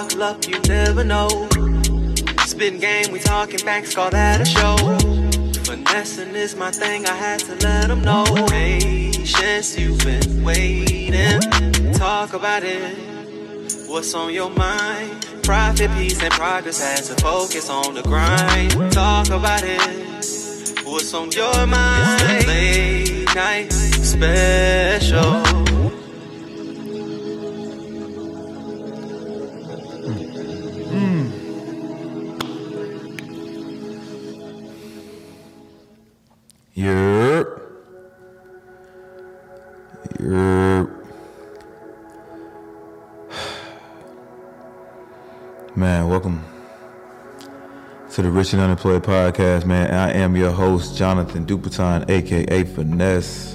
Buckle up, you never know. Spin game, we talking banks, call that a show. Finessing is my thing, I had to let them know. Patience, you've been waiting. Talk about it. What's on your mind? Profit, peace, and progress has to focus on the grind. Talk about it. What's on your mind? It's late night special. Welcome to the Rich and Unemployed Podcast, man. I am your host, Jonathan Dupiton, aka Finesse.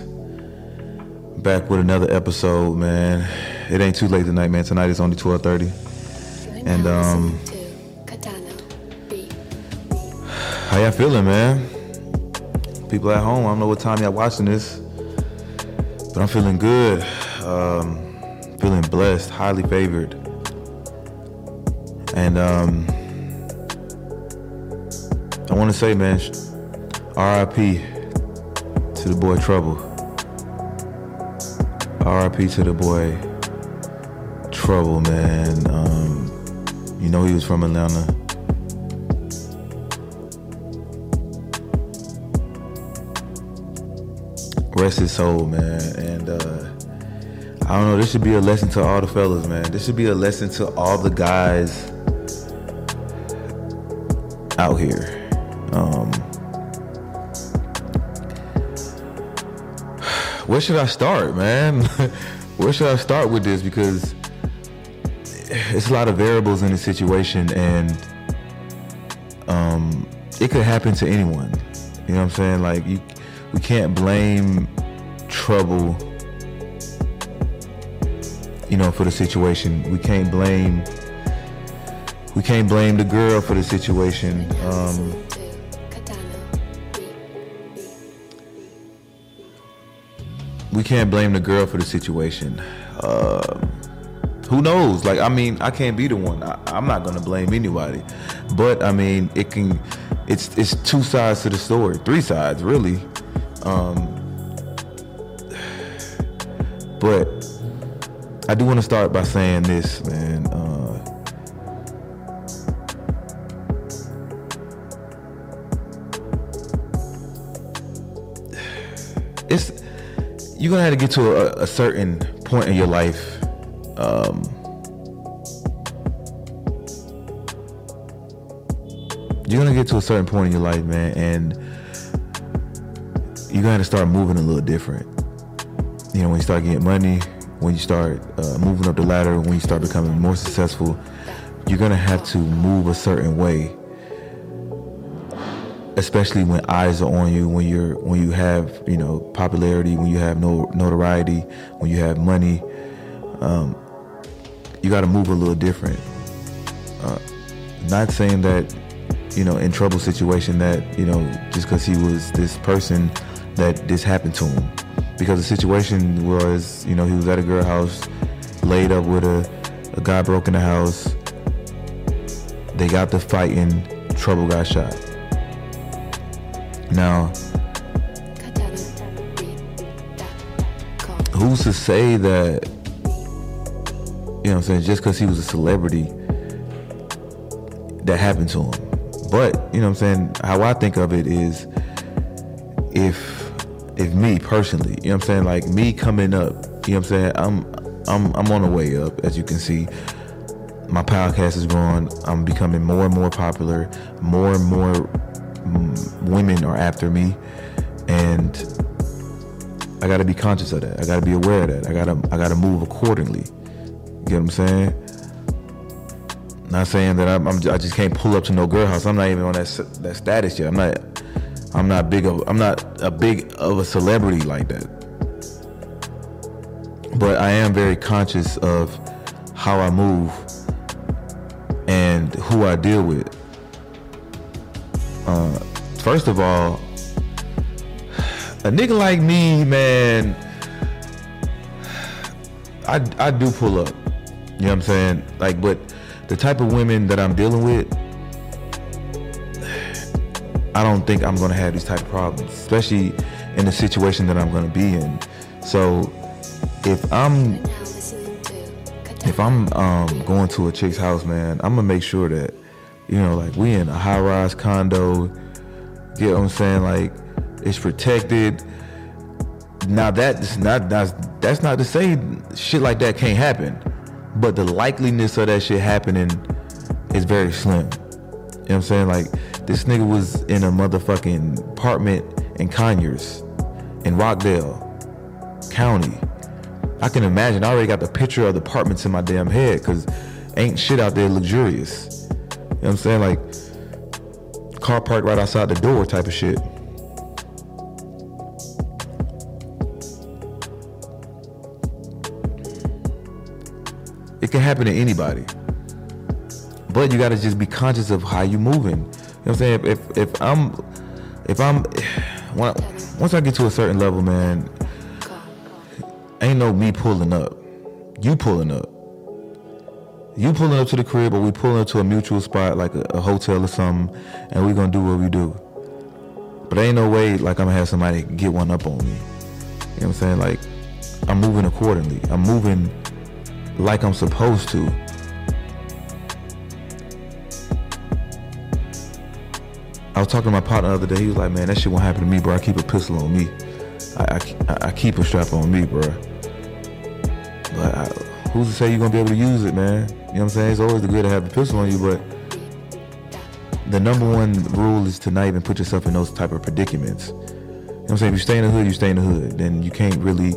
Back with another episode, man. It ain't too late tonight, man. Tonight is only 12:30. And um how y'all feeling, man? People at home, I don't know what time y'all watching this, but I'm feeling good. Um, feeling blessed, highly favored. And um, I want to say, man, RIP to the boy Trouble. RIP to the boy Trouble, man. Um, you know he was from Atlanta. Rest his soul, man. And uh, I don't know, this should be a lesson to all the fellas, man. This should be a lesson to all the guys out here. Um, where should I start, man? where should I start with this? Because it's a lot of variables in the situation, and um, it could happen to anyone. You know what I'm saying? Like you, we can't blame trouble. You know, for the situation, we can't blame. We can't blame the girl for the situation. Um, we can't blame the girl for the situation. Uh, who knows? Like, I mean, I can't be the one. I, I'm not gonna blame anybody. But I mean, it can. It's it's two sides to the story, three sides really. Um, but I do want to start by saying this, man. Uh, you're gonna have to get to a, a certain point in your life. Um, you're gonna get to a certain point in your life, man, and you're gonna have to start moving a little different. You know, when you start getting money, when you start uh, moving up the ladder, when you start becoming more successful, you're gonna have to move a certain way. Especially when eyes are on you, when you're when you have you know popularity, when you have no notoriety, when you have money, um, you got to move a little different. Uh, not saying that you know in trouble situation that you know just because he was this person that this happened to him. Because the situation was you know he was at a girl house laid up with a, a guy broke in the house. They got the fighting trouble got shot now who's to say that you know what I'm saying just because he was a celebrity that happened to him but you know what I'm saying how I think of it is if if me personally, you know what I'm saying, like me coming up, you know what I'm saying, I'm I'm I'm on the way up as you can see. My podcast is growing. I'm becoming more and more popular. More and more women are after me and I got to be conscious of that. I got to be aware of that. I got to I got to move accordingly. You get what I'm saying? Not saying that I'm, I'm, i just can't pull up to no girl house. I'm not even on that that status yet. I'm not I'm not big of I'm not a big of a celebrity like that. But I am very conscious of how I move and who I deal with. Uh, first of all, a nigga like me, man, I I do pull up. You know what I'm saying? Like, but the type of women that I'm dealing with, I don't think I'm gonna have these type of problems, especially in the situation that I'm gonna be in. So if I'm if I'm um, going to a chick's house, man, I'm gonna make sure that you know, like we in a high rise condo. Get what I'm saying? Like it's protected. Now that's not that's that's not to say shit like that can't happen, but the likeliness of that shit happening is very slim. You know what I'm saying? Like this nigga was in a motherfucking apartment in Conyers, in Rockdale County. I can imagine. I already got the picture of the apartments in my damn head because ain't shit out there luxurious. You know what I'm saying? Like car parked right outside the door type of shit. It can happen to anybody. But you gotta just be conscious of how you moving. You know what I'm saying? If if, if I'm if I'm when, once I get to a certain level, man, ain't no me pulling up. You pulling up. You pulling up to the crib or we pulling up to a mutual spot like a, a hotel or something and we gonna do what we do. But ain't no way like I'm gonna have somebody get one up on me. You know what I'm saying? Like I'm moving accordingly. I'm moving like I'm supposed to. I was talking to my partner the other day. He was like, "Man, that shit won't happen to me, bro. I keep a pistol on me. I, I, I keep a strap on me, bro. But I, who's to say you're gonna be able to use it, man? You know what I'm saying? It's always good to have a pistol on you, but the number one rule is to not even put yourself in those type of predicaments. You know what I'm saying? If you stay in the hood, you stay in the hood. Then you can't really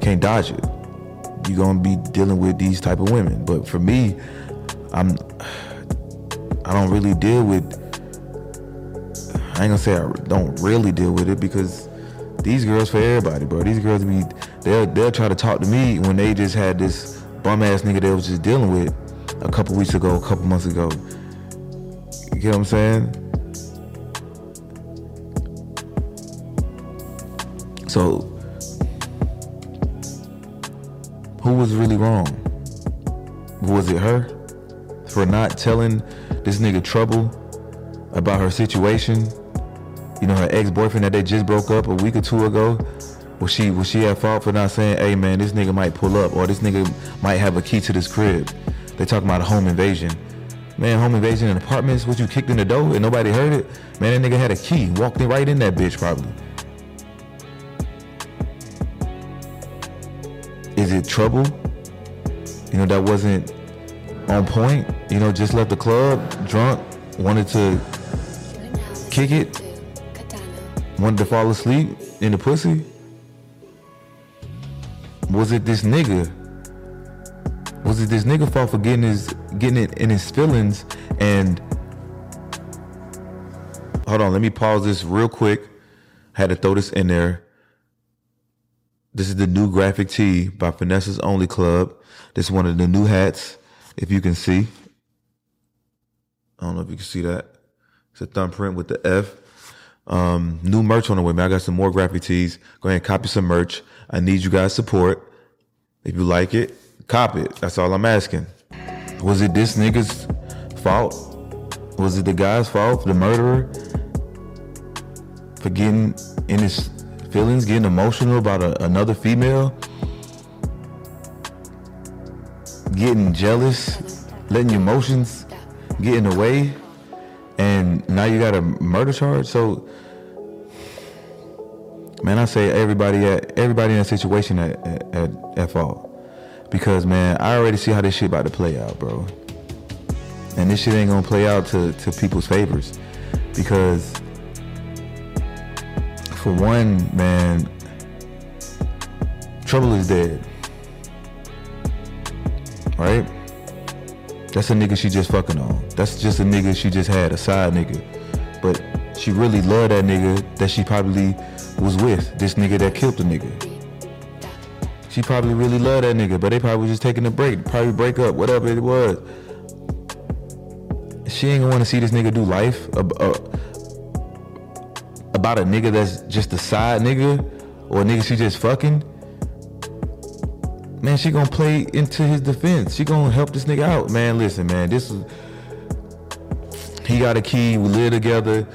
can't dodge it. You're gonna be dealing with these type of women. But for me, I'm I don't really deal with I ain't gonna say I don't really deal with it because these girls for everybody, bro. These girls be they'll they'll try to talk to me when they just had this bum ass nigga they was just dealing with a couple weeks ago, a couple months ago. You get what I'm saying? So who was really wrong? Was it her for not telling this nigga trouble about her situation? You know, her ex-boyfriend that they just broke up a week or two ago. Was she was she at fault for not saying, "Hey man, this nigga might pull up, or this nigga might have a key to this crib"? They talking about a home invasion. Man, home invasion in apartments. What you kicked in the door and nobody heard it? Man, that nigga had a key, walked in right in that bitch probably. Is it trouble? You know, that wasn't on point. You know, just left the club drunk, wanted to kick it, wanted to fall asleep in the pussy. Was it this nigga? Was it this nigga fault for getting his getting it in his feelings and hold on, let me pause this real quick. Had to throw this in there. This is the new graphic tee by Finesse's Only Club. This is one of the new hats, if you can see. I don't know if you can see that. It's a thumbprint with the F. Um, new merch on the way, man. I got some more graphic tees. Go ahead and copy some merch. I need you guys' support. If you like it, cop it. That's all I'm asking. Was it this nigga's fault? Was it the guy's fault, the murderer, for getting in his feelings, getting emotional about a, another female, getting jealous, letting your emotions get in the way, and now you got a murder charge? So, man, I say everybody at everybody in that situation at at, at, at fault. Because man, I already see how this shit about to play out, bro. And this shit ain't gonna play out to, to people's favors. Because for one, man, trouble is dead. Right? That's a nigga she just fucking on. That's just a nigga she just had, a side nigga. But she really loved that nigga that she probably was with. This nigga that killed the nigga. She probably really loved that nigga, but they probably just taking a break, probably break up, whatever it was. She ain't gonna want to see this nigga do life uh, about a nigga that's just a side nigga or a nigga she just fucking. man, she gonna play into his defense. She gonna help this nigga out, man. Listen, man, this is he got a key. We live together.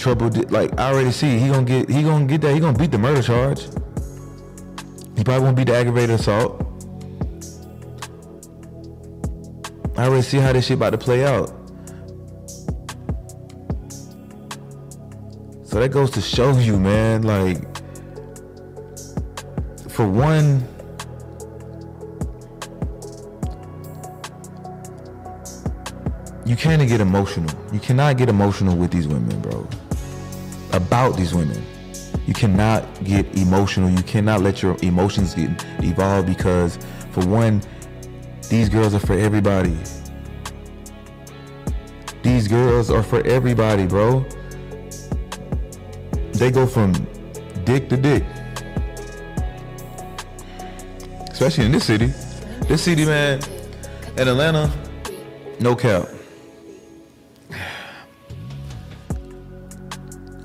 Trouble, like I already see. He gonna get. He gonna get that. He gonna beat the murder charge. He probably won't beat the aggravated assault. I already see how this shit about to play out. So that goes to show you, man. Like, for one, you can't get emotional. You cannot get emotional with these women, bro. About these women. You cannot get emotional. You cannot let your emotions get evolve because, for one, these girls are for everybody. These girls are for everybody, bro. They go from dick to dick. Especially in this city. This city, man, in Atlanta, no cap.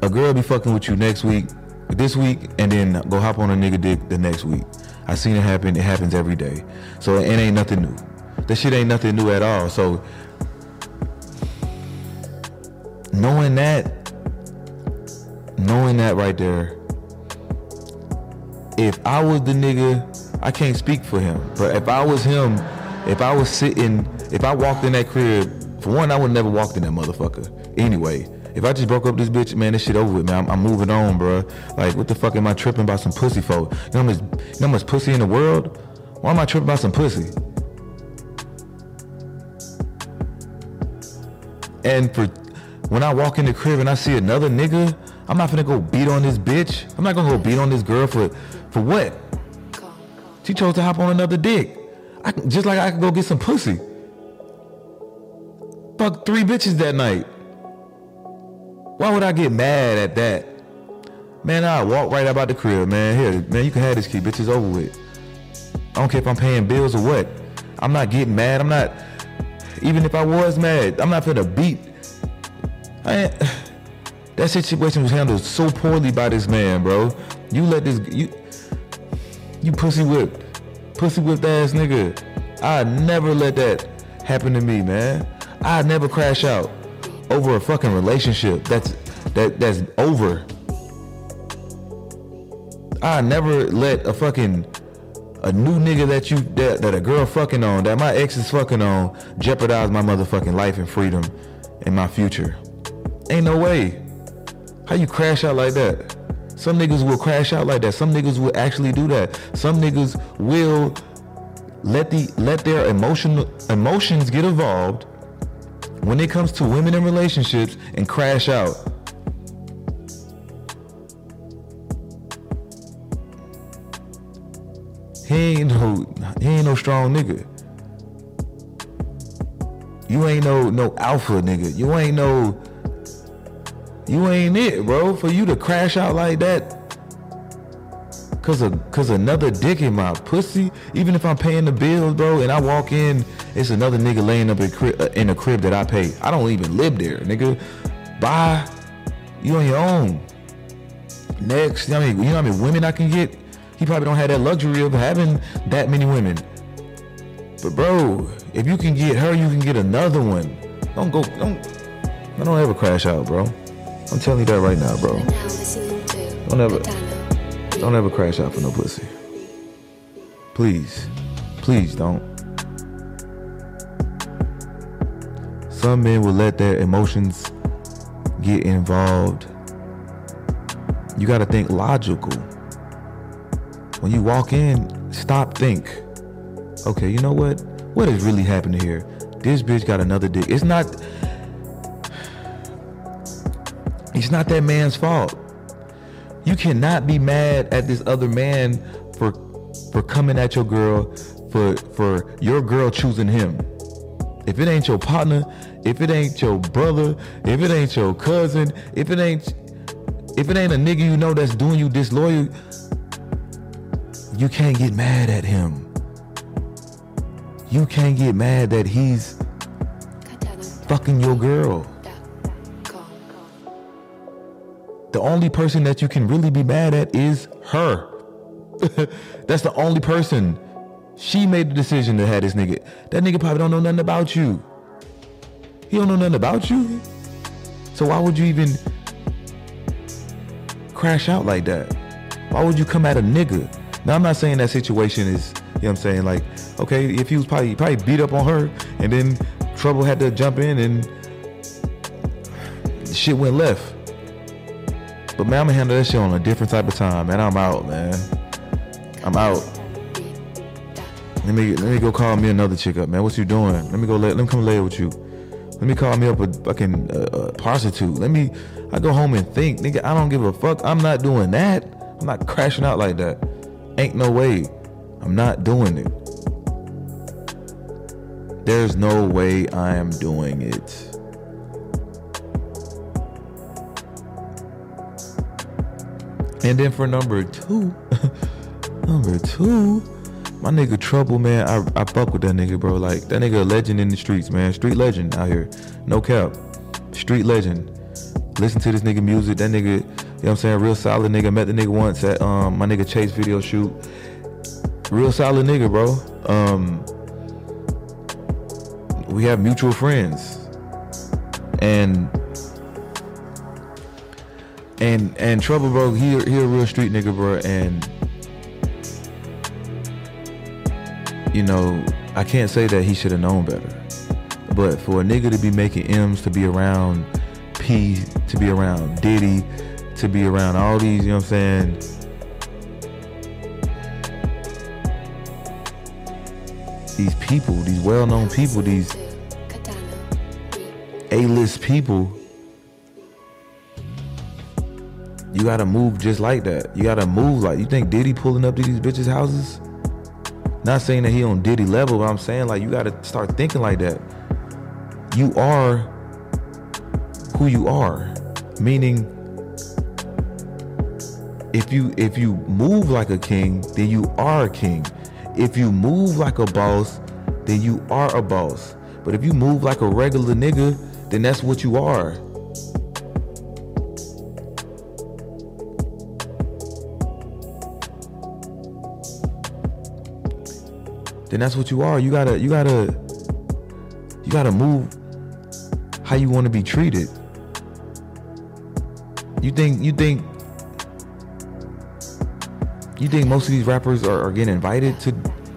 A girl be fucking with you next week, this week, and then go hop on a nigga dick the next week. I seen it happen. It happens every day. So it ain't nothing new. That shit ain't nothing new at all. So knowing that, knowing that right there, if I was the nigga, I can't speak for him, but if I was him, if I was sitting, if I walked in that crib, for one, I would never walked in that motherfucker. Anyway, if I just broke up this bitch, man, this shit over with, man. I'm, I'm moving on, bro. Like, what the fuck am I tripping about some pussy for? You know how much, you know how much pussy in the world? Why am I tripping about some pussy? And for when I walk in the crib and I see another nigga, I'm not gonna go beat on this bitch. I'm not gonna go beat on this girl for for what? She chose to hop on another dick. I, just like I could go get some pussy. Fuck three bitches that night. Why would I get mad at that? Man, I walk right about the crib, man. Here, man, you can have this key, bitch. It's over with. I don't care if I'm paying bills or what. I'm not getting mad. I'm not. Even if I was mad, I'm not gonna beat. That situation was handled so poorly by this man, bro. You let this you you pussy whipped, pussy whipped ass nigga. I never let that happen to me, man. I never crash out over a fucking relationship that's that that's over. I never let a fucking a new nigga that you that, that a girl fucking on, that my ex is fucking on, jeopardize my motherfucking life and freedom and my future. Ain't no way. How you crash out like that? Some niggas will crash out like that. Some niggas will actually do that. Some niggas will let the let their emotional emotions get involved when it comes to women in relationships and crash out. He ain't no he ain't no strong nigga. You ain't no no alpha nigga. You ain't no you ain't it, bro. For you to crash out like that cause of cause another dick in my pussy. Even if I'm paying the bills, bro, and I walk in, it's another nigga laying up in, crib, uh, in a crib that I pay. I don't even live there, nigga. Bye. You on your own. Next, you know, I mean, you know how many women I can get? He probably don't have that luxury of having that many women. But bro, if you can get her, you can get another one. Don't go, don't, I don't ever crash out, bro. I'm telling you that right now, bro. Don't ever, don't ever crash out for no pussy. Please, please don't. Some men will let their emotions get involved. You got to think logical. When you walk in, stop, think. Okay, you know what? What is really happening here? This bitch got another dick. It's not. It's not that man's fault. You cannot be mad at this other man for for coming at your girl for for your girl choosing him. If it ain't your partner, if it ain't your brother, if it ain't your cousin, if it ain't if it ain't a nigga you know that's doing you disloyal, you can't get mad at him. You can't get mad that he's fucking your girl. The only person that you can really be mad at is her. That's the only person She made the decision to have this nigga. That nigga probably don't know nothing about you. He don't know nothing about you. So why would you even crash out like that? Why would you come at a nigga? Now I'm not saying that situation is, you know what I'm saying, like, okay, if he was probably probably beat up on her and then trouble had to jump in and shit went left. But man, I'm gonna handle that shit on a different type of time, man. I'm out, man. I'm out. Let me let me go call me another chick up, man. What you doing? Let me go. Lay, let me come lay with you. Let me call me up a fucking uh, prostitute. Let me. I go home and think, nigga. I don't give a fuck. I'm not doing that. I'm not crashing out like that. Ain't no way. I'm not doing it. There's no way I am doing it. And then for number two, number two, my nigga Trouble, man, I, I fuck with that nigga, bro. Like, that nigga a legend in the streets, man. Street legend out here. No cap. Street legend. Listen to this nigga music. That nigga, you know what I'm saying? Real solid nigga. Met the nigga once at um my nigga Chase video shoot. Real solid nigga, bro. Um we have mutual friends. And and and Trouble, bro, he he a real street nigga, bro, and you know, I can't say that he should have known better. But for a nigga to be making M's, to be around P, to be around Diddy, to be around all these, you know what I'm saying? These people, these well-known people, these A-list people, you gotta move just like that. You gotta move like you think Diddy pulling up to these bitches' houses? Not saying that he on Diddy level, but I'm saying like you gotta start thinking like that. You are who you are. Meaning if you if you move like a king, then you are a king. If you move like a boss, then you are a boss. But if you move like a regular nigga, then that's what you are. Then that's what you are. You gotta, you gotta, you gotta move how you want to be treated. You think, you think, you think most of these rappers are, are getting invited to?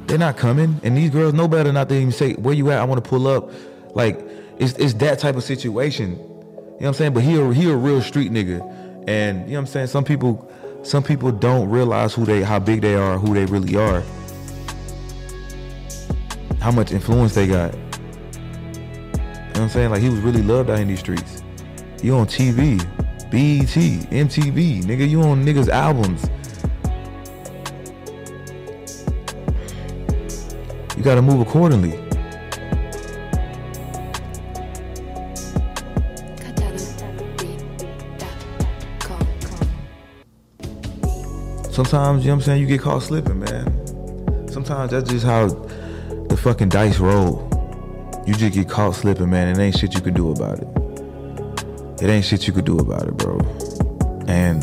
They're not coming, and these girls know better not to even say where you at. I want to pull up. Like it's it's that type of situation. You know what I'm saying? But he a, he a real street nigga, and you know what I'm saying. Some people some people don't realize who they how big they are, who they really are how much influence they got. You know what I'm saying? Like he was really loved out in these streets. You on TV, BET, MTV, nigga, you on niggas' albums. You gotta move accordingly. Sometimes, you know what I'm saying, you get caught slipping, man. Sometimes that's just how fucking dice roll. You just get caught slipping, man. It ain't shit you could do about it. It ain't shit you could do about it, bro. And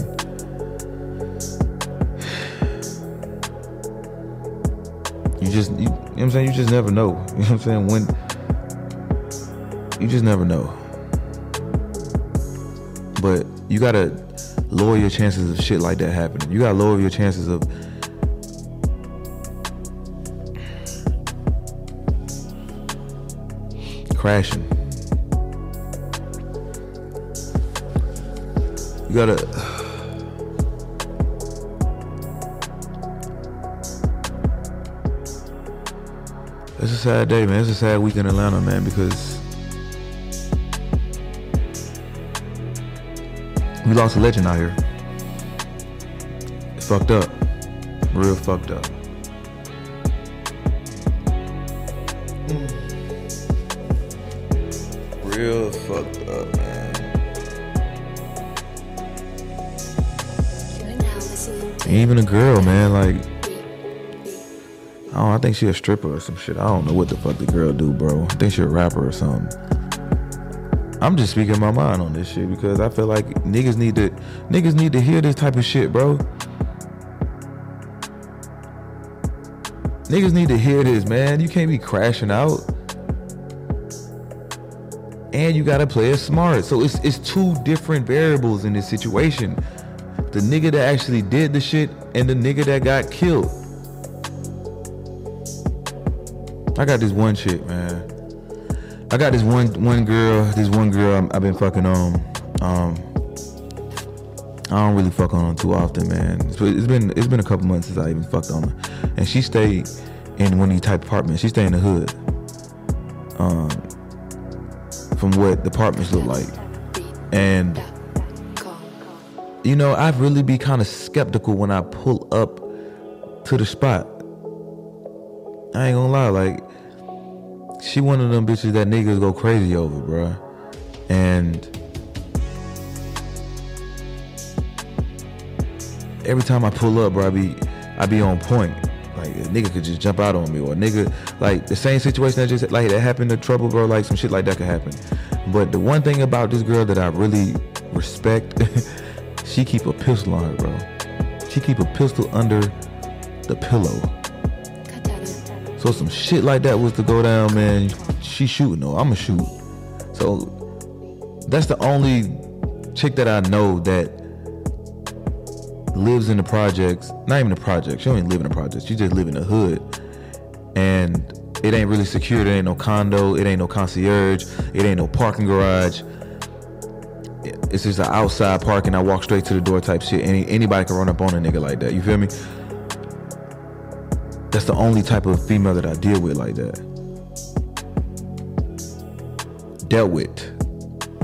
you just, you, you know what I'm saying? You just never know. You know what I'm saying? When you just never know. But you gotta lower your chances of shit like that happening. You gotta lower your chances of crashing. You gotta. It's a sad day, man. It's a sad week in Atlanta, man, because we lost a legend out here. It's fucked up. Real fucked up. Even a girl, man, like don't I think she a stripper or some shit. I don't know what the fuck the girl do, bro. I think she a rapper or something. I'm just speaking my mind on this shit because I feel like niggas need to niggas need to hear this type of shit, bro. Niggas Niggas need to hear this, man. You can't be crashing out. And you gotta play it smart. So it's it's two different variables in this situation. The nigga that actually did the shit and the nigga that got killed. I got this one chick, man. I got this one one girl, this one girl I've been fucking on. Um, I don't really fuck on her too often, man. It's been it's been a couple months since I even fucked on her, and she stayed in one of these type apartments. She stayed in the hood. Um, from what the apartments look like, and you know, I really be kind of skeptical when I pull up to the spot. I ain't gonna lie, like she one of them bitches that niggas go crazy over, bruh. And every time I pull up, bro, I be I be on point. Like a nigga could just jump out on me, or a nigga like the same situation that just like that happened to trouble, bro. Like some shit like that could happen. But the one thing about this girl that I really respect, she keep a pistol on her, bro. She keep a pistol under the pillow. So some shit like that was to go down, man. She shooting, though. I'ma shoot. So that's the only chick that I know that lives in the projects. Not even the projects. She don't even live in the projects. She just live in the hood. And it ain't really secure. It ain't no condo. It ain't no concierge. It ain't no parking garage. It's just an outside parking. I walk straight to the door type shit. Any anybody can run up on a nigga like that. You feel me? That's the only type of female that I deal with like that. Dealt with.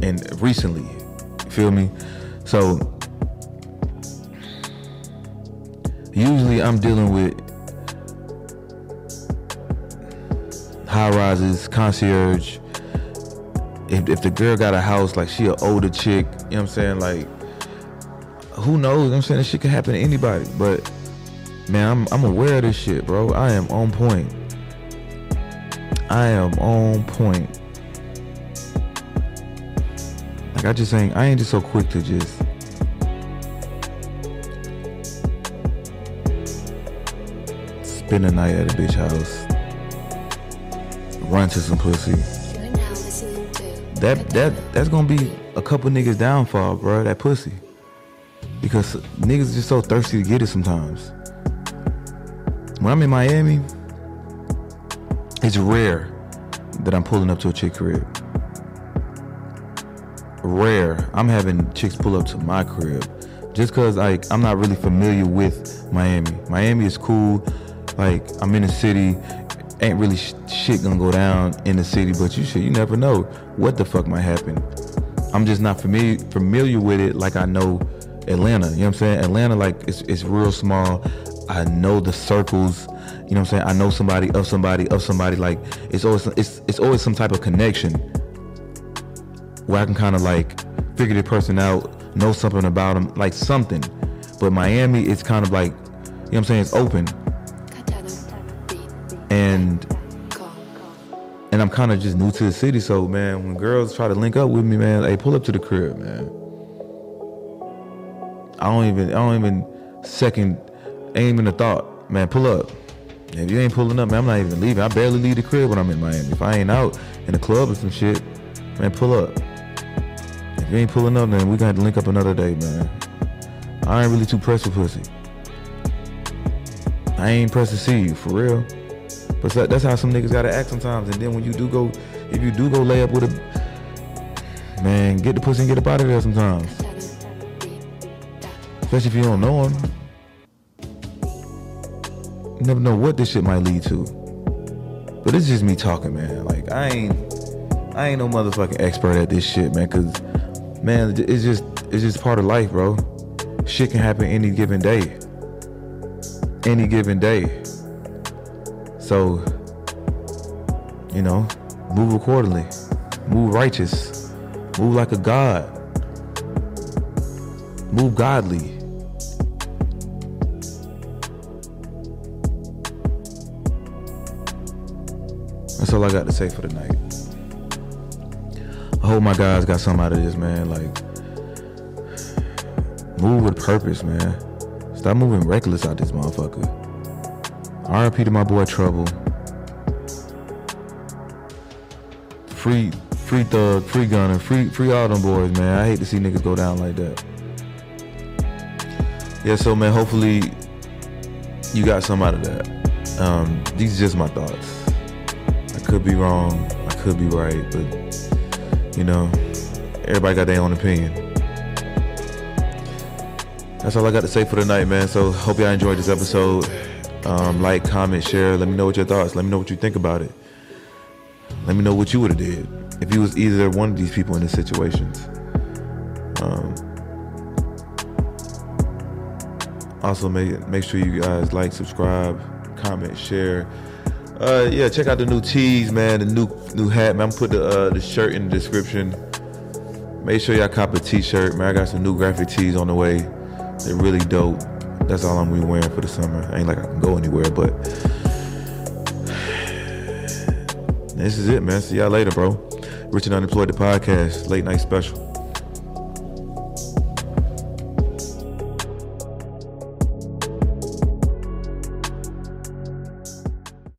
And recently. You feel me? So usually I'm dealing with high rises, concierge. If, if the girl got a house, like she an older chick, you know what I'm saying? Like, who knows? You know I'm saying this shit can happen to anybody. But man, I'm I'm aware of this shit, bro. I am on point. I am on point. Like I just ain't I ain't just so quick to just spend a night at a bitch house, run to some pussy. That that that's gonna be a couple niggas downfall, bro. That pussy, because niggas just so thirsty to get it sometimes. When I'm in Miami, it's rare that I'm pulling up to a chick crib. Rare. I'm having chicks pull up to my crib just cause like I'm not really familiar with Miami. Miami is cool. Like I'm in the city, ain't really sh- shit gonna go down in the city, but you should you never know what the fuck might happen. I'm just not familiar familiar with it like I know Atlanta. You know what I'm saying? Atlanta like it's it's real small. I know the circles. You know what I'm saying? I know somebody of somebody of somebody. Like it's always it's it's always some type of connection where I can kind of like figure the person out, know something about them, like something. But Miami, it's kind of like, you know what I'm saying? It's open and and I'm kind of just new to the city. So man, when girls try to link up with me, man, hey, pull up to the crib, man. I don't even, I don't even second, ain't even a thought, man. Pull up. If you ain't pulling up, man, I'm not even leaving. I barely leave the crib when I'm in Miami. If I ain't out in the club or some shit, man, pull up. If you ain't pulling up, man, we gonna have to link up another day, man. I ain't really too pressed for pussy. I ain't pressed to see you, for real. But that's how some niggas gotta act sometimes. And then when you do go, if you do go lay up with a man, get the pussy and get up out of there sometimes. Especially if you don't know him. You never know what this shit might lead to. But it's just me talking, man. Like I ain't, I ain't no motherfucking expert at this shit, man. Cause man, it's just, it's just part of life, bro. Shit can happen any given day. Any given day. So, you know, move accordingly, move righteous, move like a God, move godly. That's all I got to say for tonight. I hope my guys got something out of this, man. Like, move with purpose, man. Stop moving reckless out this motherfucker. RIP to my boy Trouble. Free, free thug, free Gunna, free, free all them boys, man. I hate to see niggas go down like that. Yeah, so man, hopefully you got some out of that. Um, these are just my thoughts. I could be wrong, I could be right, but you know, everybody got their own opinion. That's all I got to say for tonight, man. So hope y'all enjoyed this episode. Um, like, comment, share. Let me know what your thoughts. Let me know what you think about it. Let me know what you would have did if you was either one of these people in these situations. Um, also, make make sure you guys like, subscribe, comment, share. Uh, yeah, check out the new tees, man. The new new hat, man. I'm put the uh, the shirt in the description. Make sure y'all cop a t-shirt, man. I got some new graphic tees on the way. They're really dope. That's all I'm gonna be wearing for the summer. Ain't like I can go anywhere, but this is it, man. See y'all later, bro. Rich and Unemployed, the podcast, late night special.